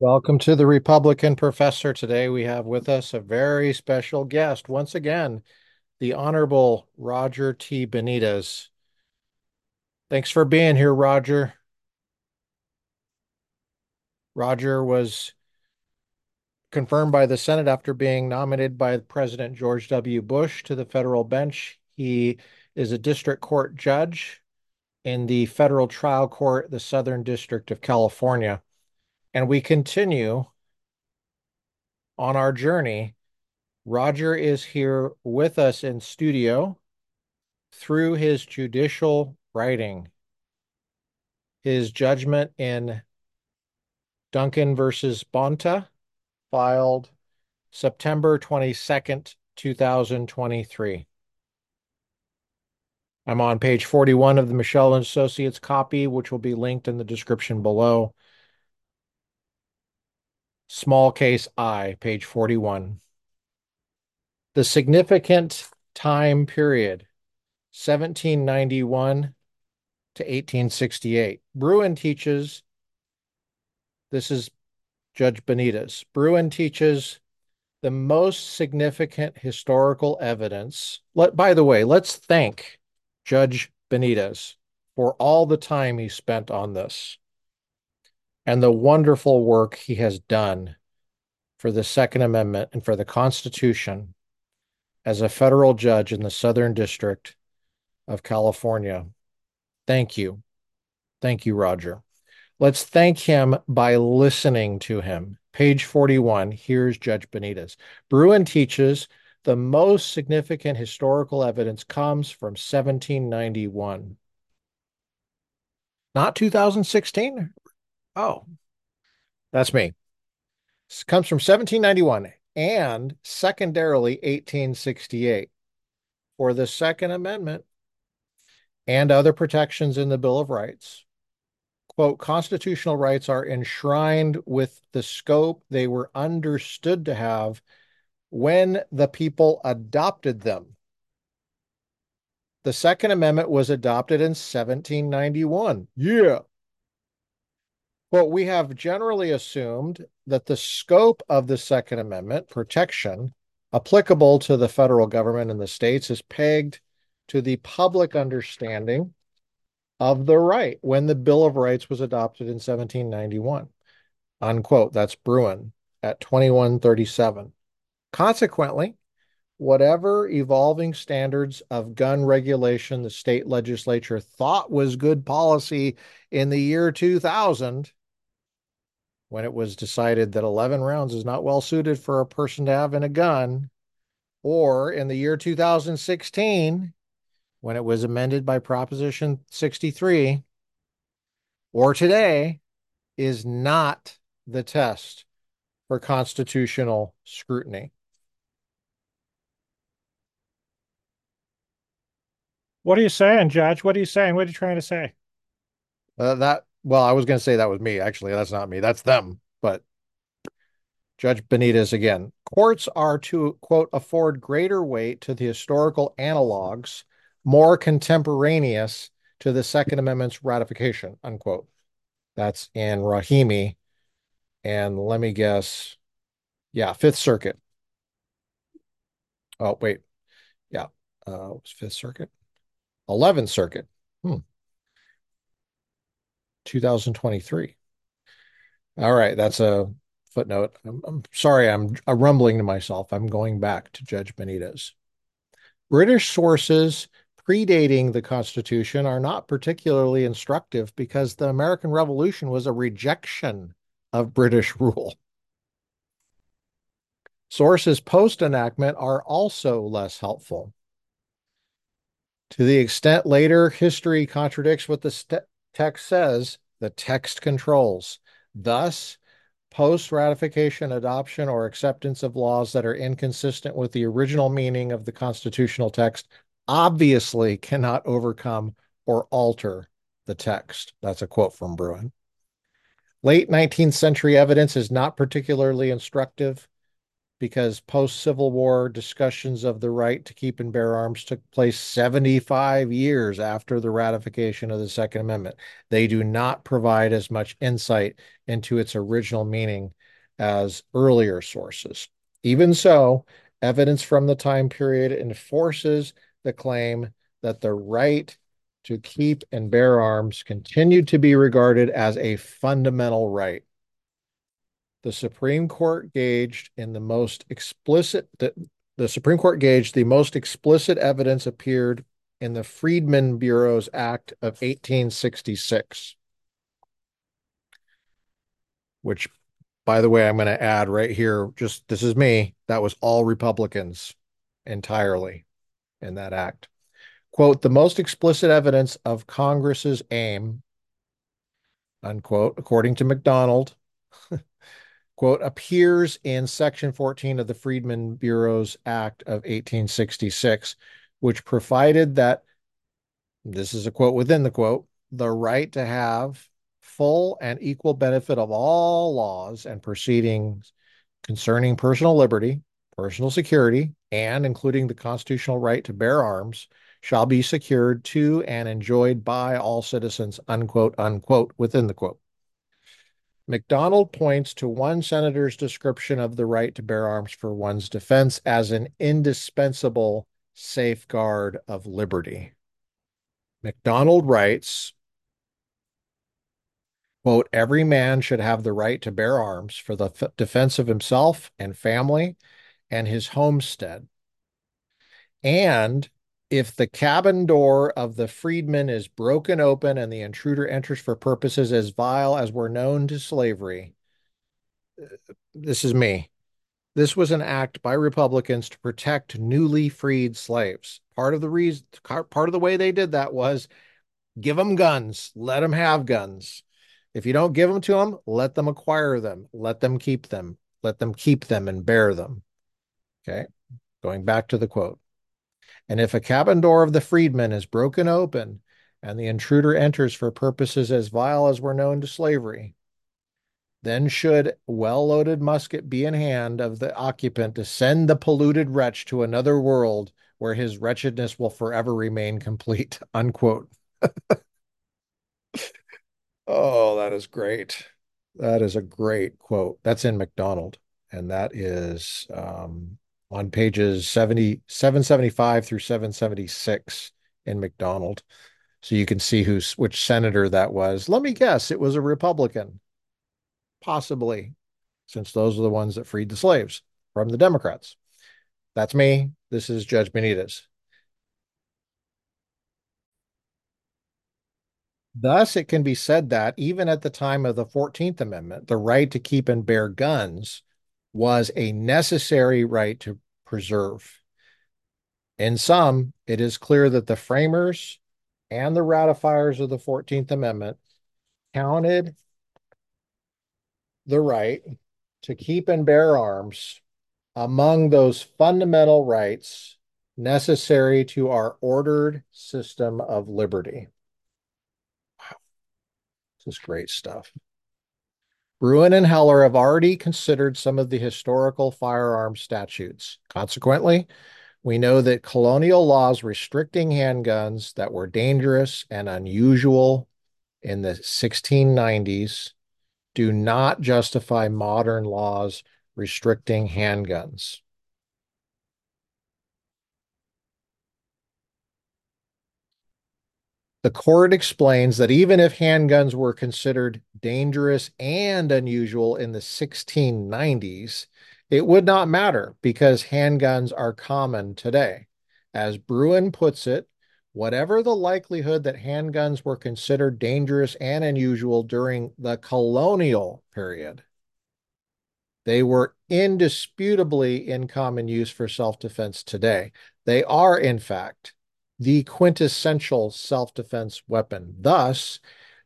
Welcome to the Republican Professor. Today we have with us a very special guest. Once again, the Honorable Roger T. Benitez. Thanks for being here, Roger. Roger was confirmed by the Senate after being nominated by President George W. Bush to the federal bench. He is a district court judge in the federal trial court, the Southern District of California. And we continue on our journey. Roger is here with us in studio through his judicial writing. His judgment in Duncan versus Bonta, filed September 22nd, 2023. I'm on page 41 of the Michel and Associates copy, which will be linked in the description below. Small case I, page 41. The significant time period, 1791 to 1868. Bruen teaches, this is Judge Benitez. Bruen teaches the most significant historical evidence. Let, by the way, let's thank Judge Benitez for all the time he spent on this and the wonderful work he has done for the Second Amendment and for the Constitution as a federal judge in the Southern District of California. Thank you. Thank you, Roger. Let's thank him by listening to him. Page 41, here's Judge Benitez. Bruen teaches the most significant historical evidence comes from 1791. Not 2016? Oh, that's me. This comes from 1791 and secondarily 1868 for the Second Amendment and other protections in the Bill of Rights. Quote, constitutional rights are enshrined with the scope they were understood to have when the people adopted them. The Second Amendment was adopted in 1791. Yeah. Well, we have generally assumed that the scope of the Second Amendment protection applicable to the federal government and the states is pegged to the public understanding of the right when the Bill of Rights was adopted in 1791. Unquote. That's Bruen at 2137. Consequently, whatever evolving standards of gun regulation the state legislature thought was good policy in the year 2000 when it was decided that 11 rounds is not well suited for a person to have in a gun, or in the year 2016, when it was amended by Proposition 63, or today, is not the test for constitutional scrutiny. What are you saying, Judge? What are you saying? What are you trying to say? Uh, that well, I was going to say that was me. Actually, that's not me. That's them. But Judge Benitez again. Courts are to, quote, afford greater weight to the historical analogs more contemporaneous to the Second Amendment's ratification, unquote. That's in Rahimi. And let me guess. Yeah, Fifth Circuit. Oh, wait. Yeah. Uh, Fifth Circuit? 11th Circuit. Hmm. 2023. All right, that's a footnote. I'm, I'm sorry, I'm, I'm rumbling to myself. I'm going back to Judge Benitez. British sources predating the Constitution are not particularly instructive because the American Revolution was a rejection of British rule. Sources post enactment are also less helpful. To the extent later history contradicts what the st- text says, the text controls. Thus, post ratification adoption or acceptance of laws that are inconsistent with the original meaning of the constitutional text obviously cannot overcome or alter the text. That's a quote from Bruen. Late 19th century evidence is not particularly instructive. Because post Civil War discussions of the right to keep and bear arms took place 75 years after the ratification of the Second Amendment. They do not provide as much insight into its original meaning as earlier sources. Even so, evidence from the time period enforces the claim that the right to keep and bear arms continued to be regarded as a fundamental right the Supreme Court gauged in the most explicit the, the Supreme Court gauged the most explicit evidence appeared in the Freedmen Bureau's Act of 1866, which, by the way, I'm going to add right here. Just this is me. That was all Republicans entirely in that act. Quote, the most explicit evidence of Congress's aim, unquote, according to McDonald, quote, appears in Section 14 of the Freedmen Bureau's Act of 1866, which provided that, this is a quote within the quote, the right to have full and equal benefit of all laws and proceedings concerning personal liberty, personal security, and including the constitutional right to bear arms shall be secured to and enjoyed by all citizens, unquote, unquote, within the quote. McDonald points to one senator's description of the right to bear arms for one's defense as an indispensable safeguard of liberty. McDonald writes, quote, every man should have the right to bear arms for the f- defense of himself and family and his homestead. And if the cabin door of the freedman is broken open and the intruder enters for purposes as vile as were known to slavery, uh, this is me. This was an act by Republicans to protect newly freed slaves. Part of the reason, part of the way they did that was give them guns, let them have guns. If you don't give them to them, let them acquire them, let them keep them, let them keep them and bear them. Okay. Going back to the quote. And if a cabin door of the freedman is broken open and the intruder enters for purposes as vile as were known to slavery, then should well loaded musket be in hand of the occupant to send the polluted wretch to another world where his wretchedness will forever remain complete. Unquote. oh, that is great. That is a great quote. That's in McDonald. And that is um, on pages 70, 775 through 776 in McDonald. So you can see who's which senator that was. Let me guess, it was a Republican. Possibly, since those are the ones that freed the slaves from the Democrats. That's me. This is Judge Benitez. Thus, it can be said that even at the time of the 14th Amendment, the right to keep and bear guns was a necessary right to preserve. In sum, it is clear that the framers and the ratifiers of the 14th Amendment counted the right to keep and bear arms among those fundamental rights necessary to our ordered system of liberty. Wow. This is great stuff. Bruen and Heller have already considered some of the historical firearm statutes. Consequently, we know that colonial laws restricting handguns that were dangerous and unusual in the 1690s do not justify modern laws restricting handguns. The court explains that even if handguns were considered dangerous and unusual in the 1690s, it would not matter because handguns are common today. As Bruen puts it, whatever the likelihood that handguns were considered dangerous and unusual during the colonial period, they were indisputably in common use for self defense today. They are, in fact, the quintessential self defense weapon. Thus,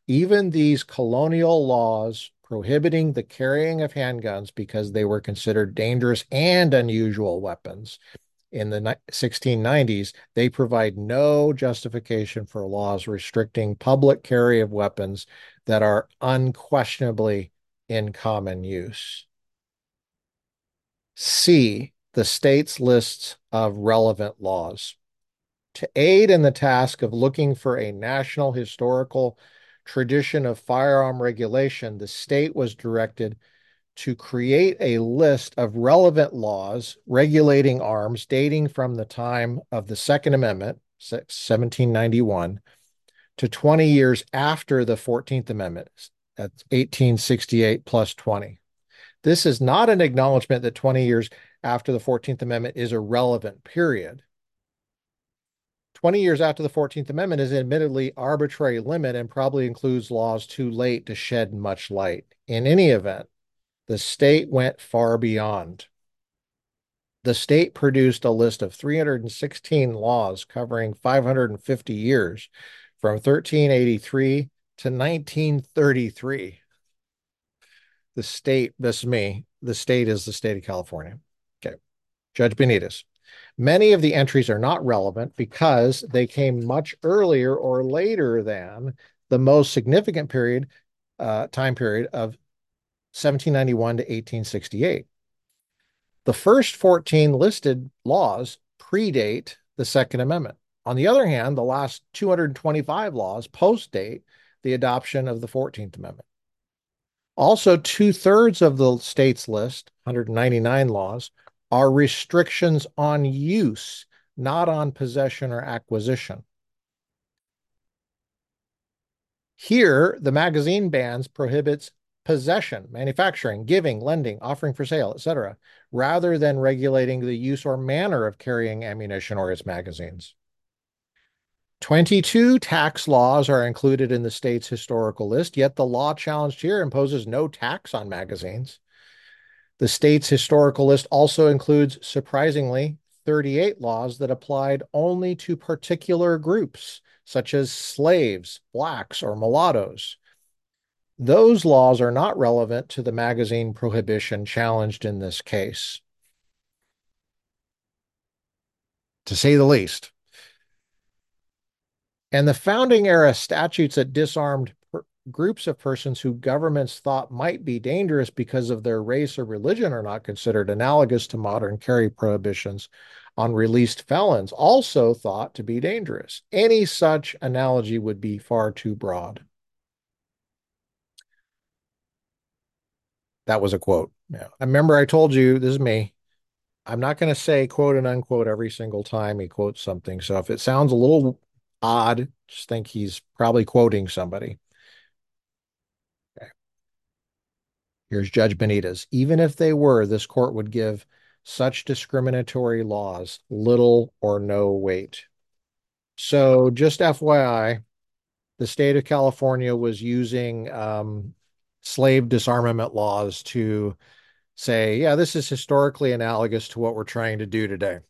even these colonial laws prohibiting the carrying of handguns because they were considered dangerous and unusual weapons in the 1690s, they provide no justification for laws restricting public carry of weapons that are unquestionably in common use. C. The state's lists of relevant laws. To aid in the task of looking for a national historical tradition of firearm regulation, the state was directed to create a list of relevant laws regulating arms dating from the time of the Second Amendment, 1791, to 20 years after the 14th Amendment, that's 1868 plus 20. This is not an acknowledgement that 20 years after the 14th Amendment is a relevant period. 20 years after the 14th Amendment is admittedly arbitrary limit and probably includes laws too late to shed much light. In any event, the state went far beyond. The state produced a list of 316 laws covering 550 years from 1383 to 1933. The state, this is me, the state is the state of California. Okay. Judge Benitez. Many of the entries are not relevant because they came much earlier or later than the most significant period, uh, time period of 1791 to 1868. The first 14 listed laws predate the Second Amendment. On the other hand, the last 225 laws postdate the adoption of the 14th Amendment. Also, two thirds of the state's list, 199 laws, are restrictions on use, not on possession or acquisition. Here, the magazine bans prohibits possession, manufacturing, giving, lending, offering for sale, etc., rather than regulating the use or manner of carrying ammunition or its magazines. 22 tax laws are included in the state's historical list, yet the law challenged here imposes no tax on magazines. The state's historical list also includes, surprisingly, 38 laws that applied only to particular groups, such as slaves, blacks, or mulattoes. Those laws are not relevant to the magazine prohibition challenged in this case, to say the least. And the founding era statutes that disarmed groups of persons who governments thought might be dangerous because of their race or religion are not considered analogous to modern carry prohibitions on released felons, also thought to be dangerous. Any such analogy would be far too broad. That was a quote. Yeah. I remember I told you, this is me. I'm not going to say quote and unquote every single time he quotes something. So if it sounds a little odd. Just think he's probably quoting somebody. Here's Judge Benitez. Even if they were, this court would give such discriminatory laws little or no weight. So, just FYI, the state of California was using um, slave disarmament laws to say, yeah, this is historically analogous to what we're trying to do today.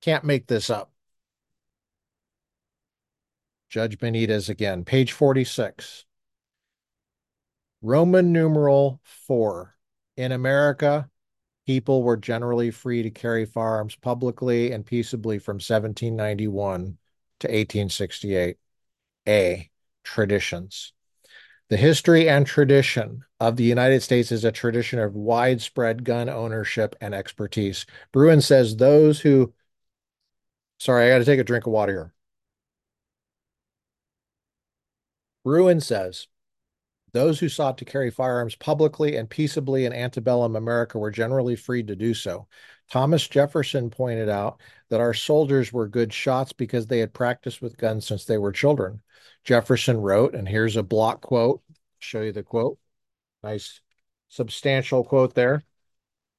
Can't make this up. Judge Benitez again, page 46. Roman numeral four. In America, people were generally free to carry firearms publicly and peaceably from 1791 to 1868. A. Traditions. The history and tradition of the United States is a tradition of widespread gun ownership and expertise. Bruen says those who, sorry, I got to take a drink of water here. Bruen says those who sought to carry firearms publicly and peaceably in antebellum America were generally free to do so. Thomas Jefferson pointed out that our soldiers were good shots because they had practiced with guns since they were children. Jefferson wrote, and here's a block quote. Show you the quote. Nice substantial quote there.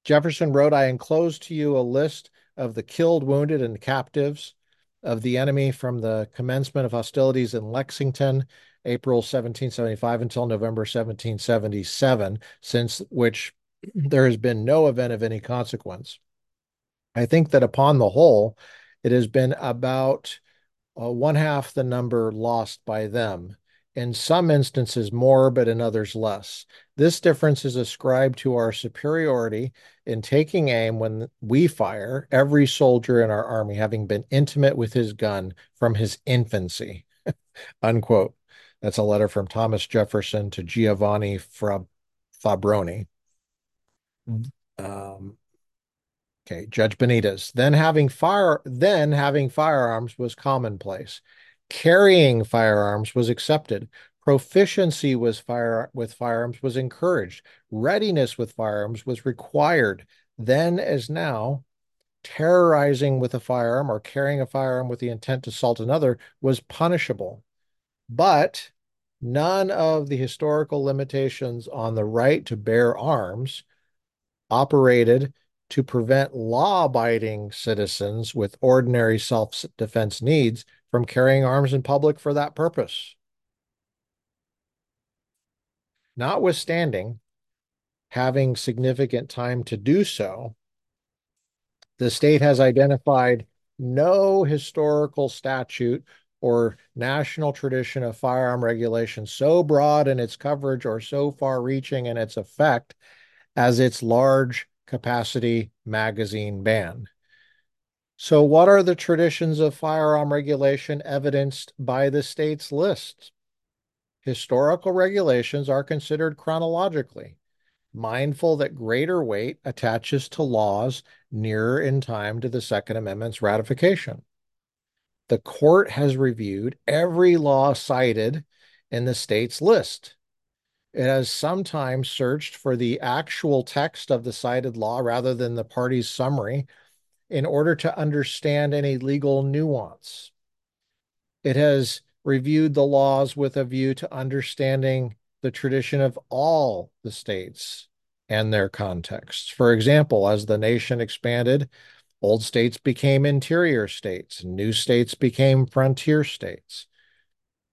Jefferson wrote, I enclose to you a list of the killed, wounded, and captives of the enemy from the commencement of hostilities in Lexington April 1775 until November 1777, since which there has been no event of any consequence. I think that upon the whole, it has been about uh, one half the number lost by them. In some instances, more, but in others, less. This difference is ascribed to our superiority in taking aim when we fire, every soldier in our army having been intimate with his gun from his infancy. Unquote. That's a letter from Thomas Jefferson to Giovanni Fra- Fabbroni. Um, okay, Judge Benitez. Then having fire, then having firearms was commonplace. Carrying firearms was accepted. Proficiency was fire with firearms was encouraged. Readiness with firearms was required. Then as now, terrorizing with a firearm or carrying a firearm with the intent to assault another was punishable. But none of the historical limitations on the right to bear arms operated to prevent law abiding citizens with ordinary self defense needs from carrying arms in public for that purpose. Notwithstanding having significant time to do so, the state has identified no historical statute or national tradition of firearm regulation so broad in its coverage or so far reaching in its effect as its large capacity magazine ban. So, what are the traditions of firearm regulation evidenced by the state's list? Historical regulations are considered chronologically, mindful that greater weight attaches to laws nearer in time to the Second Amendment's ratification. The court has reviewed every law cited in the state's list. It has sometimes searched for the actual text of the cited law rather than the party's summary in order to understand any legal nuance. It has reviewed the laws with a view to understanding the tradition of all the states and their contexts. For example, as the nation expanded, old states became interior states, new states became frontier states.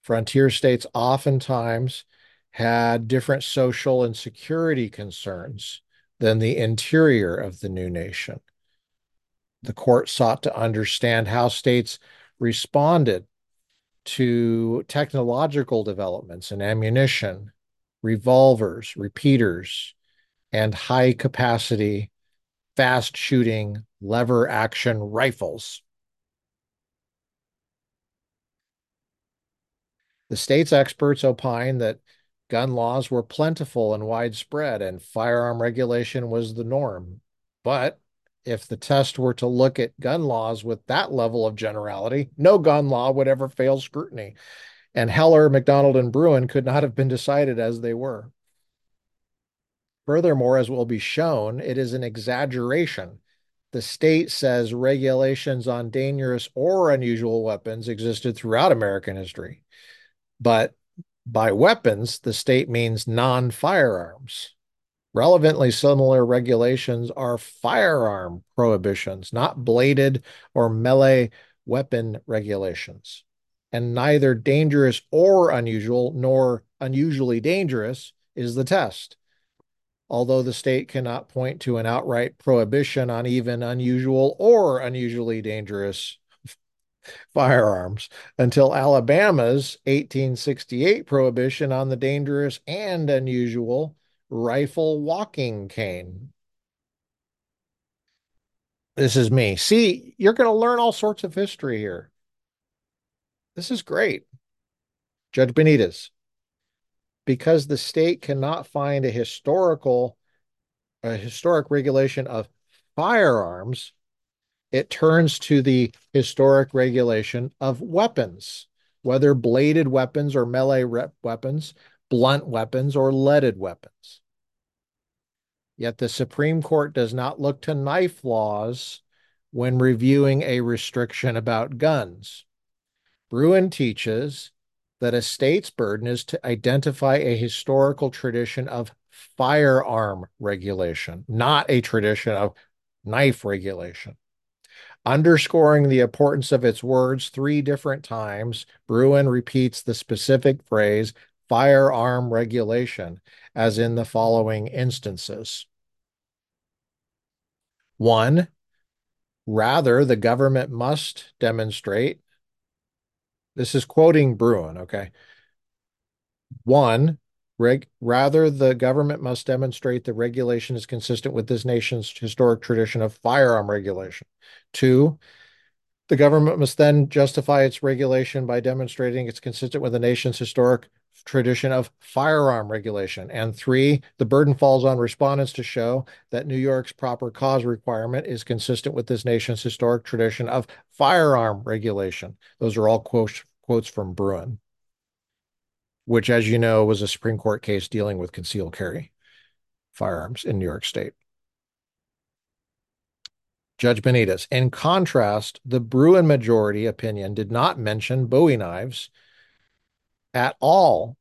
Frontier states oftentimes had different social and security concerns than the interior of the new nation. The court sought to understand how states responded to technological developments in ammunition, revolvers, repeaters, and high capacity, fast shooting, lever action rifles. The state's experts opine that gun laws were plentiful and widespread, and firearm regulation was the norm. But if the test were to look at gun laws with that level of generality, no gun law would ever fail scrutiny. And Heller, McDonald, and Bruen could not have been decided as they were. Furthermore, as will be shown, it is an exaggeration. The state says regulations on dangerous or unusual weapons existed throughout American history. But by weapons, the state means non firearms. Relevantly similar regulations are firearm prohibitions, not bladed or melee weapon regulations. And neither dangerous or unusual nor unusually dangerous is the test. Although the state cannot point to an outright prohibition on even unusual or unusually dangerous firearms until Alabama's 1868 prohibition on the dangerous and unusual rifle walking cane. This is me. See, you're going to learn all sorts of history here. This is great. Judge Benitez, because the state cannot find a historical, a historic regulation of firearms, it turns to the historic regulation of weapons, whether bladed weapons or melee weapons, blunt weapons, or leaded weapons. Yet the Supreme Court does not look to knife laws when reviewing a restriction about guns. Bruen teaches that a state's burden is to identify a historical tradition of firearm regulation, not a tradition of knife regulation. Underscoring the importance of its words three different times, Bruen repeats the specific phrase firearm regulation, as in the following instances. One, rather, the government must demonstrate. This is quoting Bruen, okay? One, reg, rather, the government must demonstrate the regulation is consistent with this nation's historic tradition of firearm regulation. Two, the government must then justify its regulation by demonstrating it's consistent with the nation's historic tradition of firearm regulation. And three, the burden falls on respondents to show that New York's proper cause requirement is consistent with this nation's historic tradition of firearm regulation. Those are all quotes, quotes from Bruen, which, as you know, was a Supreme Court case dealing with concealed carry firearms in New York State. Judge Benitez. In contrast, the Bruen majority opinion did not mention Bowie knives at all.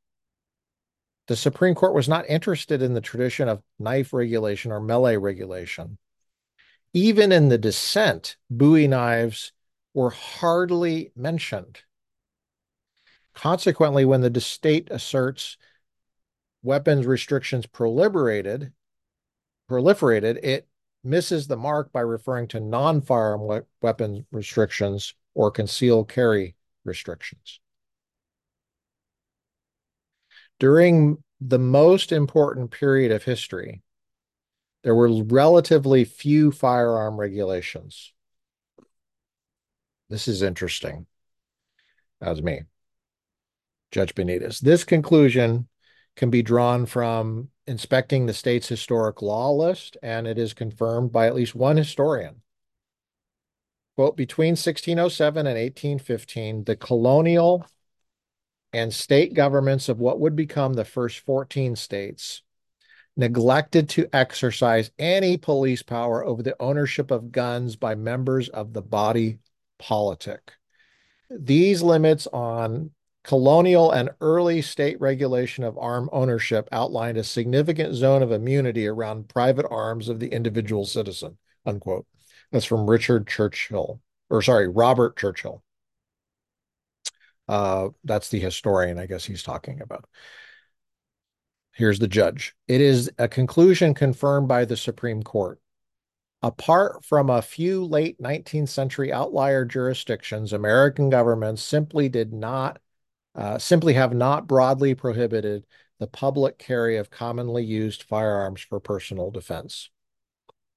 The Supreme Court was not interested in the tradition of knife regulation or melee regulation. Even in the dissent, Bowie knives were hardly mentioned. Consequently, when the state asserts weapons restrictions proliferated, proliferated, it misses the mark by referring to non-firearm we- weapon restrictions or concealed carry restrictions. During the most important period of history, there were relatively few firearm regulations. This is interesting. That was me. Judge Benitez. This conclusion can be drawn from inspecting the state's historic law list, and it is confirmed by at least one historian. Quote, between 1607 and 1815, the colonial and state governments of what would become the first 14 states neglected to exercise any police power over the ownership of guns by members of the body politic. These limits on colonial and early state regulation of arm ownership outlined a significant zone of immunity around private arms of the individual citizen. Unquote. That's from Richard Churchill, or sorry, Robert Churchill. Uh, that's the historian, I guess he's talking about. Here's the judge. It is a conclusion confirmed by the Supreme Court. Apart from a few late 19th century outlier jurisdictions, American governments simply did not, uh, simply have not broadly prohibited the public carry of commonly used firearms for personal defense.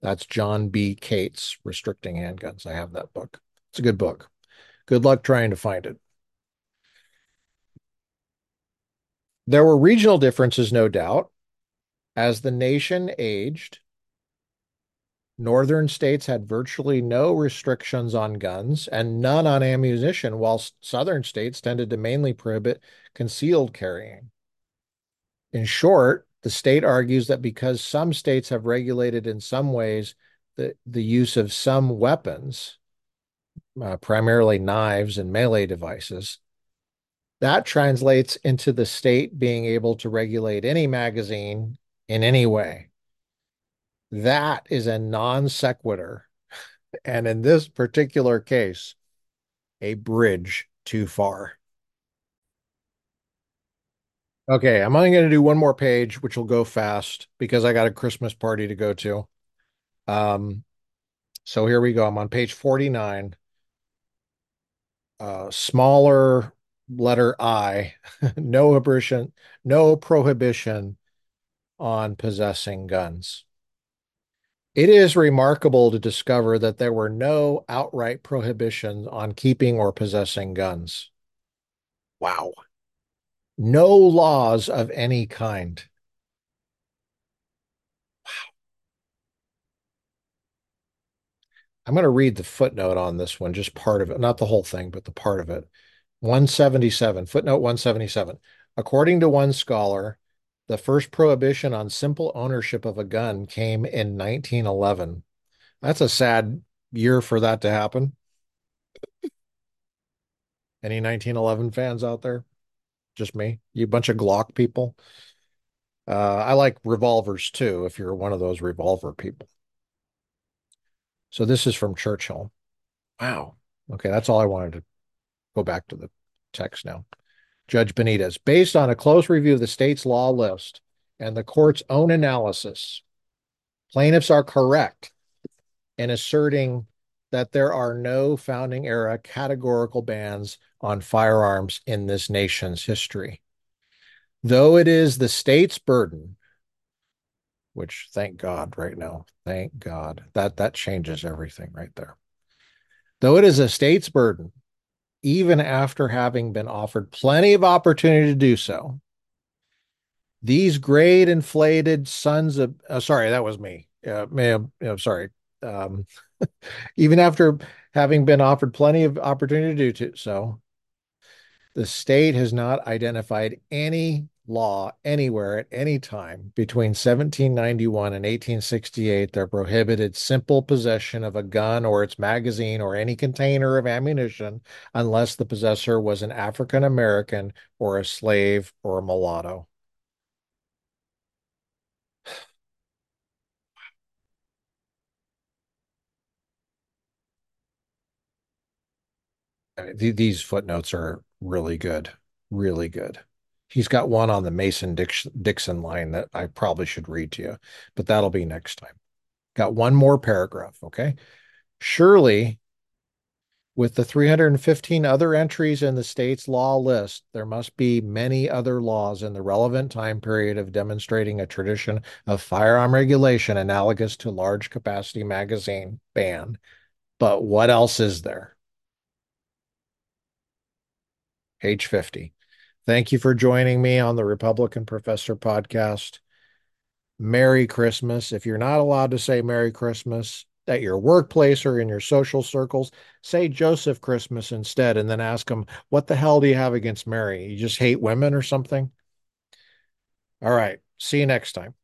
That's John B. Kates, Restricting Handguns. I have that book. It's a good book. Good luck trying to find it. There were regional differences, no doubt. As the nation aged, northern states had virtually no restrictions on guns and none on ammunition, while southern states tended to mainly prohibit concealed carrying. In short, the state argues that because some states have regulated in some ways the, the use of some weapons, uh, primarily knives and melee devices, that translates into the state being able to regulate any magazine in any way. That is a non sequitur. And in this particular case, a bridge too far. Okay, I'm only going to do one more page, which will go fast because I got a Christmas party to go to. Um, so here we go. I'm on page 49. Uh, smaller letter I, no prohibition, no prohibition on possessing guns. It is remarkable to discover that there were no outright prohibitions on keeping or possessing guns. Wow. No laws of any kind. Wow. I'm going to read the footnote on this one, just part of it, not the whole thing, but the part of it. 177, footnote 177. According to one scholar, the first prohibition on simple ownership of a gun came in 1911. That's a sad year for that to happen. Any 1911 fans out there? Just me? You bunch of Glock people? Uh, I like revolvers too, if you're one of those revolver people. So this is from Churchill. Wow. Okay, that's all I wanted to go back to the text now. Judge Benitez, based on a close review of the state's law list and the court's own analysis, plaintiffs are correct in asserting that there are no founding era categorical bans on firearms in this nation's history. Though it is the state's burden, which thank God right now, thank God, that that changes everything right there. Though it is a state's burden even after having been offered plenty of opportunity to do so, These grade inflated sons of, uh, sorry, that was me. Uh, ma'am, I'm sorry. Um, even after having been offered plenty of opportunity to do so, the state has not identified any law anywhere at any time between 1791 and 1868 that prohibited simple possession of a gun or its magazine or any container of ammunition unless the possessor was an African American or a slave or a mulatto. I mean, th these footnotes are really good, really good. He's got one on the Mason Dixon line that I probably should read to you, but that'll be next time. Got one more paragraph, okay? Surely, with the 315 other entries in the state's law list, there must be many other laws in the relevant time period of demonstrating a tradition of firearm regulation analogous to large capacity magazine ban. But what else is there? Page 50. Thank you for joining me on the Republican Professor podcast. Merry Christmas. If you're not allowed to say Merry Christmas at your workplace or in your social circles, say Joseph Christmas instead and then ask them, What the hell do you have against Mary? You just hate women or something? All right. See you next time.